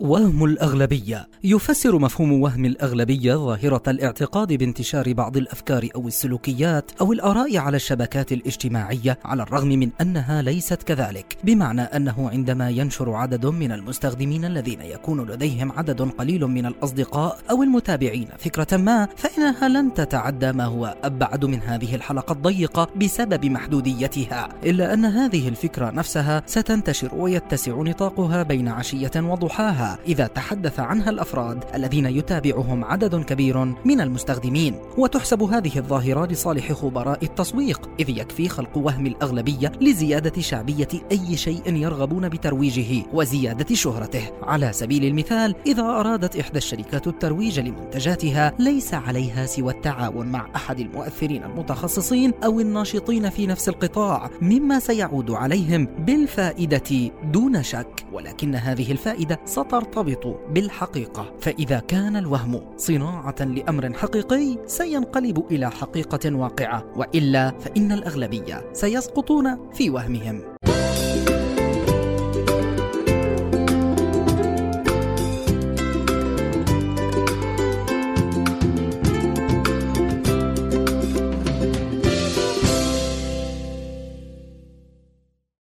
وهم الأغلبية. يفسر مفهوم وهم الأغلبية ظاهرة الاعتقاد بانتشار بعض الأفكار أو السلوكيات أو الآراء على الشبكات الاجتماعية على الرغم من أنها ليست كذلك. بمعنى أنه عندما ينشر عدد من المستخدمين الذين يكون لديهم عدد قليل من الأصدقاء أو المتابعين فكرة ما فإنها لن تتعدى ما هو أبعد من هذه الحلقة الضيقة بسبب محدوديتها. إلا أن هذه الفكرة نفسها ستنتشر ويتسع نطاقها بين عشية وضحاها. إذا تحدث عنها الأفراد الذين يتابعهم عدد كبير من المستخدمين وتحسب هذه الظاهرة لصالح خبراء التسويق إذ يكفي خلق وهم الأغلبية لزيادة شعبية أي شيء يرغبون بترويجه وزيادة شهرته. على سبيل المثال إذا أرادت إحدى الشركات الترويج لمنتجاتها ليس عليها سوى التعاون مع أحد المؤثرين المتخصصين أو الناشطين في نفس القطاع مما سيعود عليهم بالفائدة دون شك. ولكن هذه الفائدة سترتبط بالحقيقة. فإذا كان الوهم صناعة لأمر حقيقي سينقلب إلى حقيقة واقعة. وإلا فإن الأغلبية سيسقطون في وهمهم.